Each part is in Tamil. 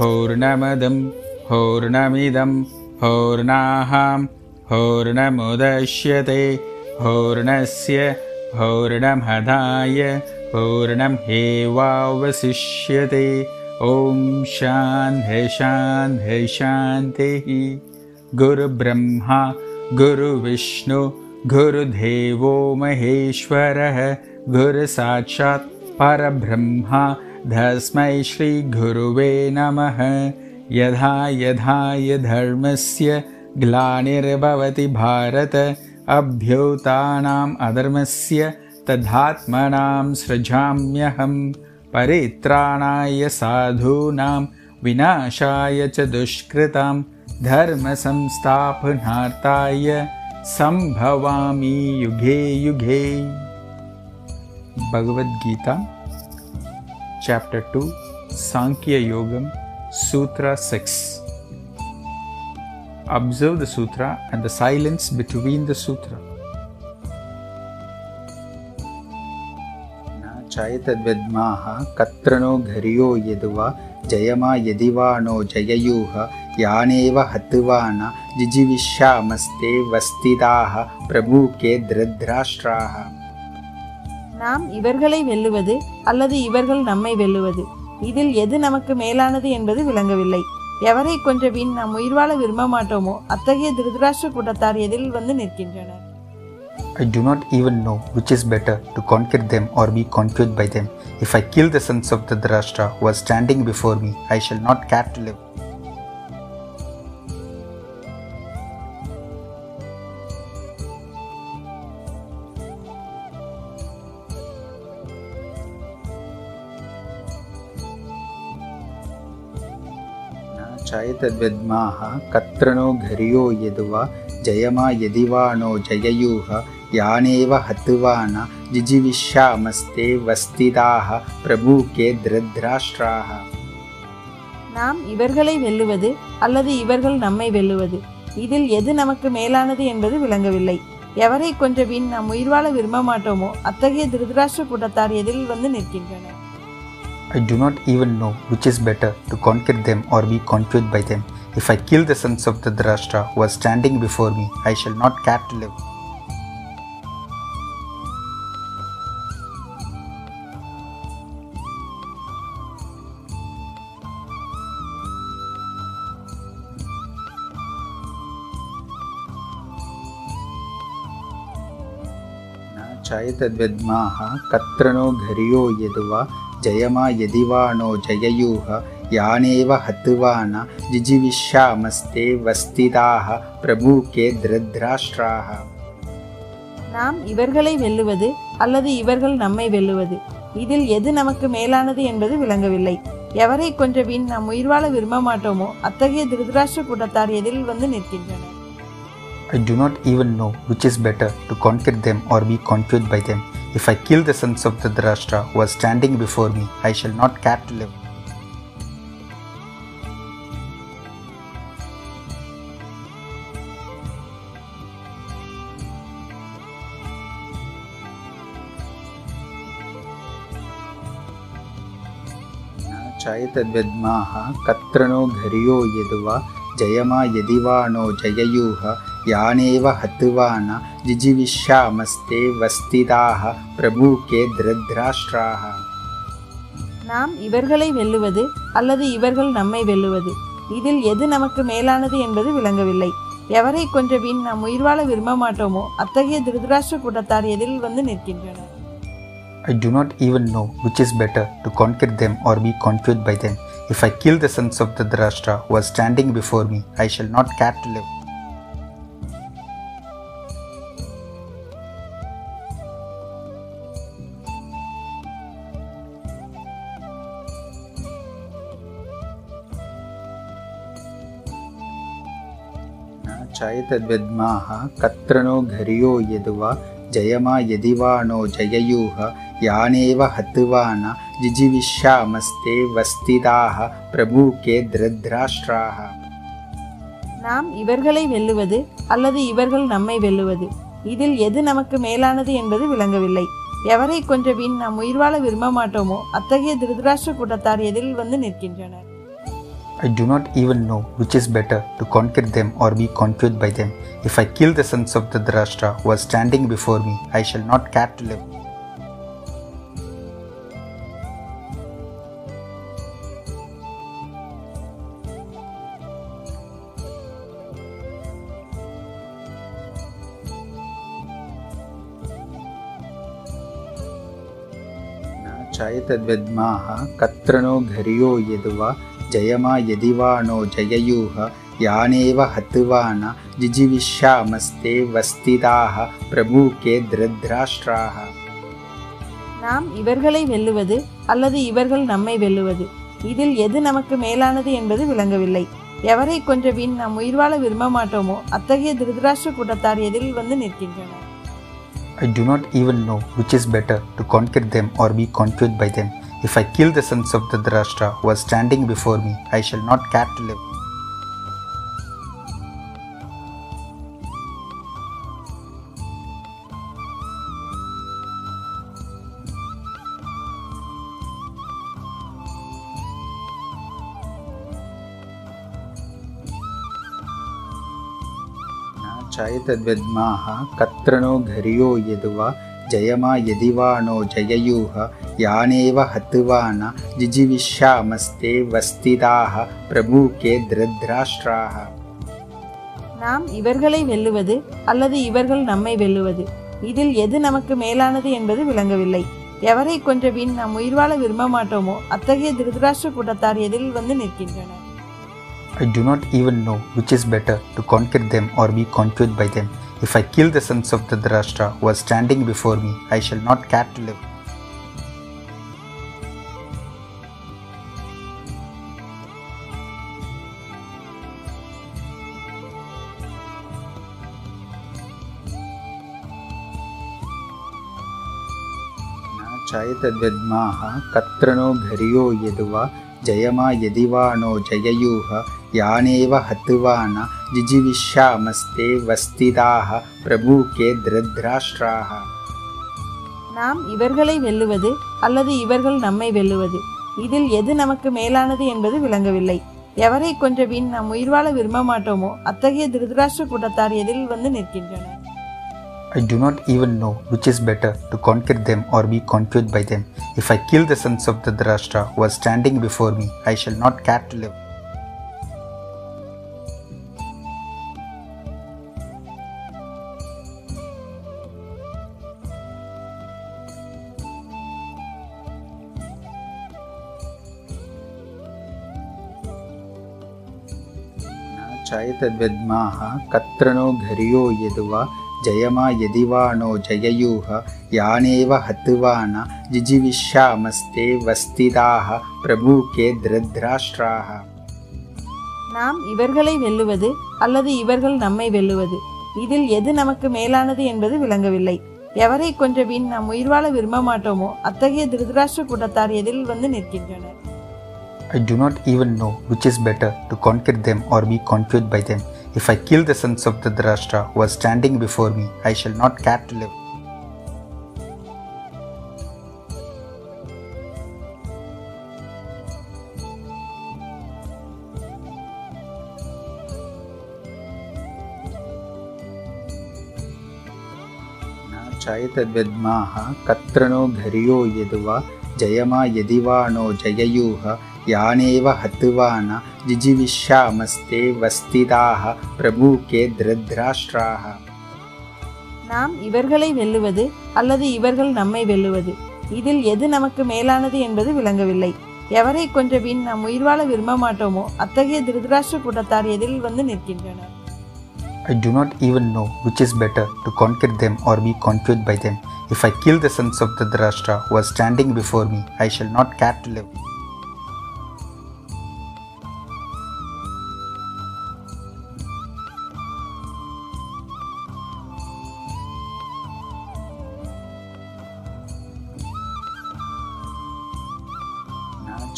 होर्णमदं होर्णमिदं होर्णाहं होर्णमुदश्यते होर्णस्य होर्णमदाय पूर्णं हेवावशिष्यते ॐ शान् है शान्तिः। गुरुब्रह्मा गुरुविष्णु गुरुदेवो महेश्वरः गुरुसाक्षात् परब्रह्मा तस्मै श्रीगुरुवे नमः। यथा यथा धर्मस्य ग्लानिर्भवति भारत। अभ्युतानाम् अधर्मस्य तथात्मनां सृजाम्यहं परित्राणाय साधूनां विनाशाय च दुष्कृतां धर्मसंस्थापनार्थाय सम्भवामि युगे युगे। Bhagavad Gita chapter 2 sankhya yogam sutra 6 observe the sutra and the silence between the sutra. न चैतद्विद्माः कत्र नो घर्यो यदुवा जयमा यदिवा नो जययूह यानेव हत्वा न जिजिविष्यामस्ते वस्तिदाः प्रमुखे धृद्राष्ट्राः நாம் இவர்களை வெல்லுவது அல்லது இவர்கள் நம்மை வெல்லுவது இதில் எது நமக்கு மேலானது என்பது விளங்கவில்லை எவரை கொன்ற பின் நாம் உயிர் வாழ விரும்ப மாட்டோமோ அத்தகைய திருதராஷ்டிர கூட்டத்தார் எதில் வந்து நிற்கின்றனர் I do not even know which is better to conquer them or be conquered by them. If I kill the sons of Dhritarashtra who are standing before me, I shall not care to live. चैतद्विद्माः कत्र नो घर्यो यदुवा जयमा यदिवा नो जययूह यानेव हत्वा न जिजिविष्यामस्ते वस्तिदाः प्रमुखे धृद्राष्ट्राः நாம் இவர்களை வெல்லுவது அல்லது இவர்கள் நம்மை வெல்லுவது இதில் எது நமக்கு மேலானது என்பது விளங்கவில்லை எவரை கொன்ற பின் நாம் உயிர் வாழ விரும்ப மாட்டோமோ அத்தகைய திருதராஷ்டிர கூட்டத்தார் எதிரில் வந்து நிற்கின்றனர் I do not even know which is better to conquer them or be conquered by them. If I kill the sons of Dhritarashtra who are standing before me, I shall not care to live. न चैतद्विद्माः कत्र नो घर्यो यदुवा ஜயமா எதிவானோ ஜயயூஹ யானேவ ஹத்துவான ஜிஜிவிஷாமஸ்தே வஸ்திதாக பிரபுக்கே திரத்ராஷ்டிராக நாம் இவர்களை வெல்லுவது அல்லது இவர்கள் நம்மை வெல்லுவது? இதில் எது நமக்கு மேலானது என்பது விளங்கவில்லை. எவரை கொன்ற பின் நாம் உயிர் வாழ விரும்ப மாட்டோமோ அத்தகைய திருதராஷ்டிர கூட்டத்தார் எதிரில் வந்து நிற்கின்றனர். I do not even know which is better to conquer them or be confused by them If I kill the sons of Dhritarashtra who are standing before me, I shall not care to live. कत्र नो घर्यो यदुवा जयमा यदिवा नो जययूह யானேவ ஹத்துவானா ஜிஜிவிஷாமஸ்தே வஸ்திதாக பிரமுகே திருத்ராஷ்டிராக நாம் இவர்களை வெல்லுவது அல்லது இவர்கள் நம்மை வெல்லுவது இதில் எது நமக்கு மேலானது என்பது விளங்கவில்லை எவரை கொன்ற பின் நாம் உயிர் வாழ விரும்ப மாட்டோமோ அத்தகைய திருதராஷ்டிர கூட்டத்தார் எதில் வந்து நிற்கின்றனர் I do not even know which is better to conquer them or be conquered by them. If I kill the sons of Dhritarashtra who are standing before me, I shall not care to live. न चैतद्विद्माः कत्र नो घर्यो यदुवा जयमा यदिवा नो जययूह यानेव हत्वा न जिजिविष्यामस्ते वस्तिदाः प्रमुखे धृद्राष्ट्राः நாம் இவர்களை வெல்லுவது அல்லது இவர்கள் நம்மை வெல்லுவது இதில் எது நமக்கு மேலானது என்பது விளங்கவில்லை எவரை கொன்ற பின் நாம் உயிர் வாழ விரும்ப மாட்டோமோ அத்தகைய திருதராஷ்டிர கூட்டத்தார் எதிரில் வந்து நிற்கின்றனர் I do not even know which is better to conquer them or be conquered by them. If I kill the sons of the Dhrashtra who are standing before me, I shall not care to live. न चैतद्विद्माः कत्र नो घर्यो यदुवा ஜயமா எதிவானோ ஜயயூக யானேவ ஹத்துவான ஜிஜிவிஷாமஸ்தே வஸ்திதாக பிரமுகே திருத்ராஷ்டிராக நாம் இவர்களை வெல்லுவது அல்லது இவர்கள் நம்மை வெல்லுவது? இதில் எது நமக்கு மேலானது என்பது விளங்கவில்லை. எவரை கொன்ற பின் நாம் உயிர் வாழ விரும்ப மாட்டோமோ அத்தகைய திருதராஷ்டிர கூட்டத்தார் எதில் வந்து நிற்கின்றனர். I do not even know which is better to conquer them or be confused by them If I kill the sons of the Dhrashtra who are standing before me, I shall not care to live. न चैतद्विद्माः कत्र नो घर्यो यदुवा ஜயமா எதிவானோ ஜயயூஹ யானேவ ஹத்துவான ஜிஜிவிஷாமஸ்தே வஸ்திதாக பிரமுகே திருத்ராஷ்டிராக நாம் இவர்களை வெல்லுவது அல்லது இவர்கள் நம்மை வெல்லுவது? இதில் எது நமக்கு மேலானது என்பது விளங்கவில்லை. எவரை கொன்ற பின் நாம் உயிர் வாழ விரும்ப மாட்டோமோ அத்தகைய திருதராஷ்டிர கூட்டத்தார் எதில் வந்து நிற்கின்றனர். I do not even know which is better to conquer them or be confused by them If I kill the sons of the Dhrashtra who are standing before me, I shall not care to live. न चैतद्विद्माः कत्र नो घर्यो यदुवा जयमा यदि वा नो जययुः यानेव हत्वा न जिजिविष्यामस्ते वस्तिदाः प्रमुखे धृद्राष्ट्राः நாம் இவர்களை வெல்லுவது அல்லது இவர்கள் நம்மை வெல்லுவது இதில் எது நமக்கு மேலானது என்பது விளங்கவில்லை எவரை கொன்ற பின் நாம் உயிர் வாழ விரும்ப மாட்டோமோ அத்தகைய திருதராஷ்டிர கூட்டத்தார் எதிரில் வந்து நிற்கின்றனர் I do not even know which is better to conquer them or be conquered by them. If I kill the sons of the Dhrashtra who are standing before me, I shall not care to live. புருஷாய தத்வத்மாக கத்ரனோ கரியோ எதுவா ஜயமா எதிவானோ ஜயயூக யானேவ ஹத்துவான ஜிஜிவிஷாமஸ்தே வஸ்திதாக பிரபுகே திரத்ராஷ்டிராக நாம் இவர்களை வெல்லுவது அல்லது இவர்கள் நம்மை வெல்லுவது? இதில் எது நமக்கு மேலானது என்பது விளங்கவில்லை. எவரை கொஞ்ச பின் நாம் உயிர்வாழ விரும்ப மாட்டோமோ அத்தகைய திருதராஷ்டிர கூட்டத்தார் எதிரில் வந்து நிற்கின்றனர். I do not even know which is better to conquer them or be conquered by them. If I kill the sons of the Dhrashtra who are standing before me, I shall not care to live. न चैतद्विद्माः कत्र नो घर्यो यदुवा जयमा यदि वा नो जययुः யானேவ ஹத்துவான ஜிஜிவிஷாமஸ்தே வஸ்திதாக பிரமுகே திருத்ராஷ்டிராக நாம் இவர்களை வெல்லுவது அல்லது இவர்கள் நம்மை வெல்லுவது இதில் எது நமக்கு மேலானது என்பது விளங்கவில்லை எவரை கொன்ற பின் நாம் உயிர் வாழ விரும்ப மாட்டோமோ அத்தகைய திருதராஷ்டிர கூட்டத்தார் எதிரில் வந்து நிற்கின்றனர் I do not even know which is better to conquer them or be conquered by them. If I kill the sons of Dhritarashtra who are standing before me, I shall not care to live.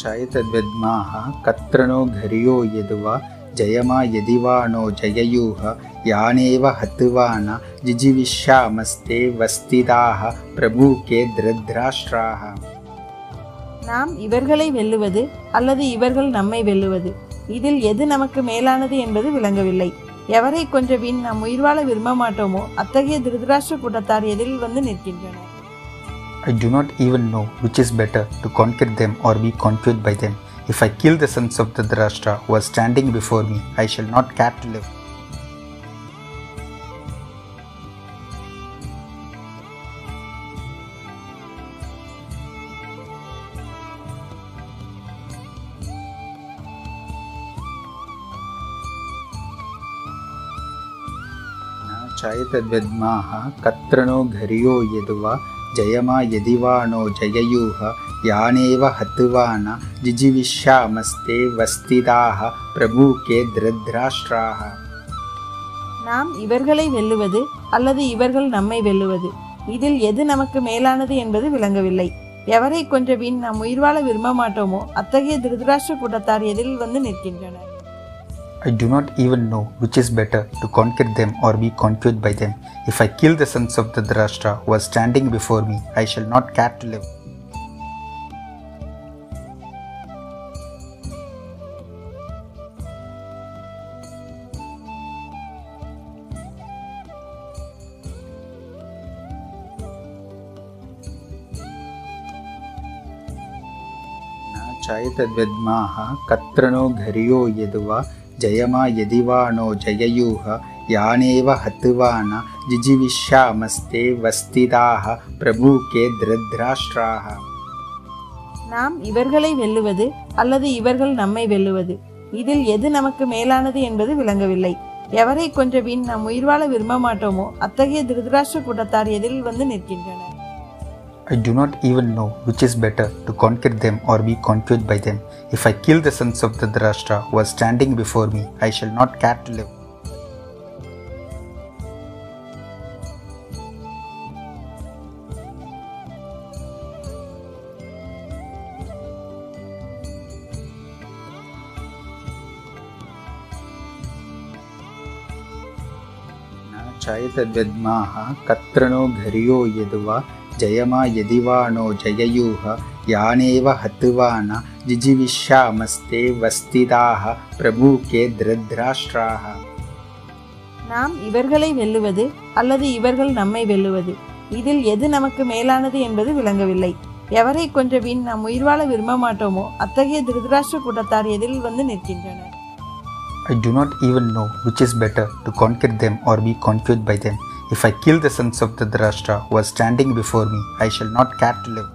न चैतद्विद्माः कत्र नो घर्यो यदुवा जयमा यदि वा नो जययुः यानेव हत्वा न जिजिविष्यामस्ते वस्तिदाः प्रभुके धृतराष्ट्राः நாம் இவர்களை வெல்லுவது அல்லது இவர்கள் நம்மை வெல்லுவது இதில் எது நமக்கு மேலானது என்பது விளங்கவில்லை எவரை கொன்ற பின் நாம் உயிர் வாழ விரும்ப மாட்டோமோ அத்தகைய திருதராஷ்டிர கூட்டத்தார் எதிரில் வந்து நிற்கின்றனர் I do not even know which is better to conquer them or be conquered by them. If I kill the sons of the Dhrashtra who are standing before me, I shall not care to live. न चैतद्विद्माः कत्र नो घर्यो यदुवा ஜயமா எதிவானோ ஜயயூக யானேவ ஹத்துவான ஜிஜிவிஷாமஸ்தே வஸ்திதாக பிரபுக்கே திரத்ராஷ்டிராக நாம் இவர்களை வெல்லுவது அல்லது இவர்கள் நம்மை வெல்லுவது? இதில் எது நமக்கு மேலானது என்பது விளங்கவில்லை. எவரை கொன்ற பின் நாம் உயிர்வாழ விரும்ப மாட்டோமோ அத்தகைய திருதராஷ்டிர கூட்டத்தார் எதில் வந்து நிற்கின்றனர். I do not even know which is better to conquer them or be conquered by them. If I kill the sons of the Dhrashtra who are standing before me, I shall not care to live. न चैतद्विद्माः कत्र नो घर्यो यदुवा ஜயமா யதிவானோ ஜயயூக யானேவ ஹத்துவான ஜிஜிவிஷாமஸ்தே வஸ்திதாக பிரபுக்கே திருத்ராஷ்டிராக நாம் இவர்களை வெல்லுவது அல்லது இவர்கள் நம்மை வெல்லுவது? இதில் எது நமக்கு மேலானது என்பது விளங்கவில்லை. எவரை கொன்ற பின் நாம் உயிர்வாழ விரும்ப மாட்டோமோ அத்தகைய திருதராஷ்டிர கூட்டத்தார் எதிரில் வந்து நிற்கின்றனர். I do not even know which is better to conquer them or be conquered by them. If I kill the sons of the Dhrashtra who are standing before me, I shall not care to live. चैतद्विद्माः कत्र नो घर्यो यदुवा जयमा यदि वा नो जययुः यानेव हत्वा न जिजिविष्यामस्ते वस्तिदाः प्रभुके धृतराष्ट्राः நாம் இவர்களை வெல்லுவது அல்லது இவர்கள் நம்மை வெல்லுவது இதில் எது நமக்கு மேலானது என்பது விளங்கவில்லை எவரை கொன்ற பின் நாம் உயிர் வாழ விரும்ப மாட்டோமோ அத்தகைய திருதராஷ்டிர கூட்டத்தார் எதிரில் வந்து நிற்கின்றனர் I do not even know which is better to conquer them or be conquered by them. If I kill the sons of the Dhrashtra who are standing before me, I shall not care to live.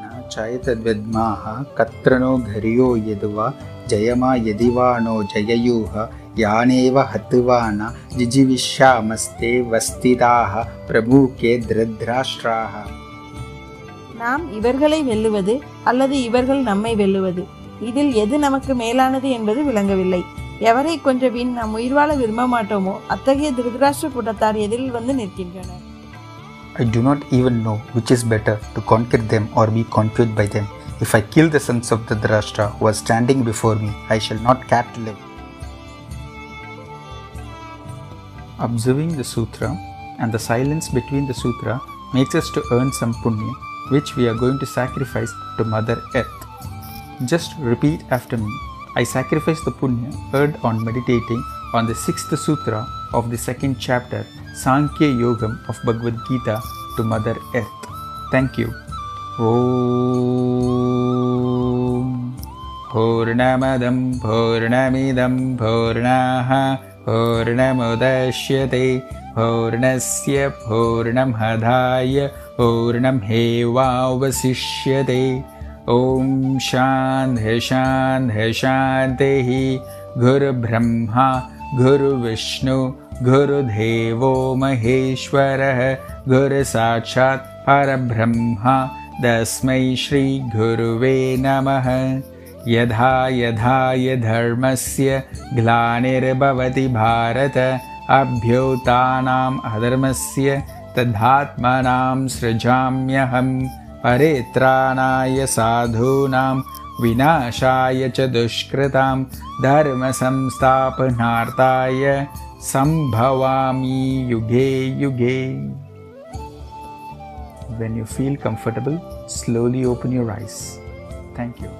न चैतद्विद्माः कत्र नो घर्यो यदुवा जयमा यदि वा नो जययुः யானேவ ஹத்துவானா ஜிஜிவிஷாமஸ்தே வஸ்திதாக பிரபுகே திருத்ராஷ்டிராக நாம் இவர்களை வெல்லுவது அல்லது இவர்கள் நம்மை வெல்லுவது இதில் எது நமக்கு மேலானது என்பது விளங்கவில்லை எவரை கொன்ற பின் நாம் உயிர் வாழ விரும்ப மாட்டோமோ அத்தகைய திருதராஷ்டிர கூட்டத்தார் எதிரில் வந்து நிற்கின்றனர் I do not even know which is better to conquer them or be conquered by them. If I kill the sons of Dhritarashtra who are standing before me, I shall not care to live. Observing the sutra and the silence between the sutra makes us to earn some punya, which we are going to sacrifice to Mother Earth. Just repeat after me. I sacrifice the punya earned on meditating on the sixth sutra of the second chapter, Sankhya Yogam of Bhagavad Gita to Mother Earth. Thank you. ॐ पूर्णमदं पूर्णमिदं पूर्णाः पूर्णमुदश्यते। पूर्णस्य पूर्णमधाय पूर्णमेवावशिष्यते ॐ शान्ति शान्ति शान्तिः। गुरुब्रह्मा गुरुविष्णु गुरुदेवो महेश्वरः। गुरुसाक्षात् परब्रह्मा। तस्मै श्रीगुरुवे नमः यथा यथा य धर्मस्य ग्लानिर्भवति भारत अभ्युत्थानाम् अधर्मस्य तदात्मनां सृजाम्यहं परित्राणाय साधूनां विनाशाय च दुष्कृतां धर्मसंस्थापनार्थाय सम्भवामि युगे युगे you feel comfortable, slowly open your eyes. Thank you.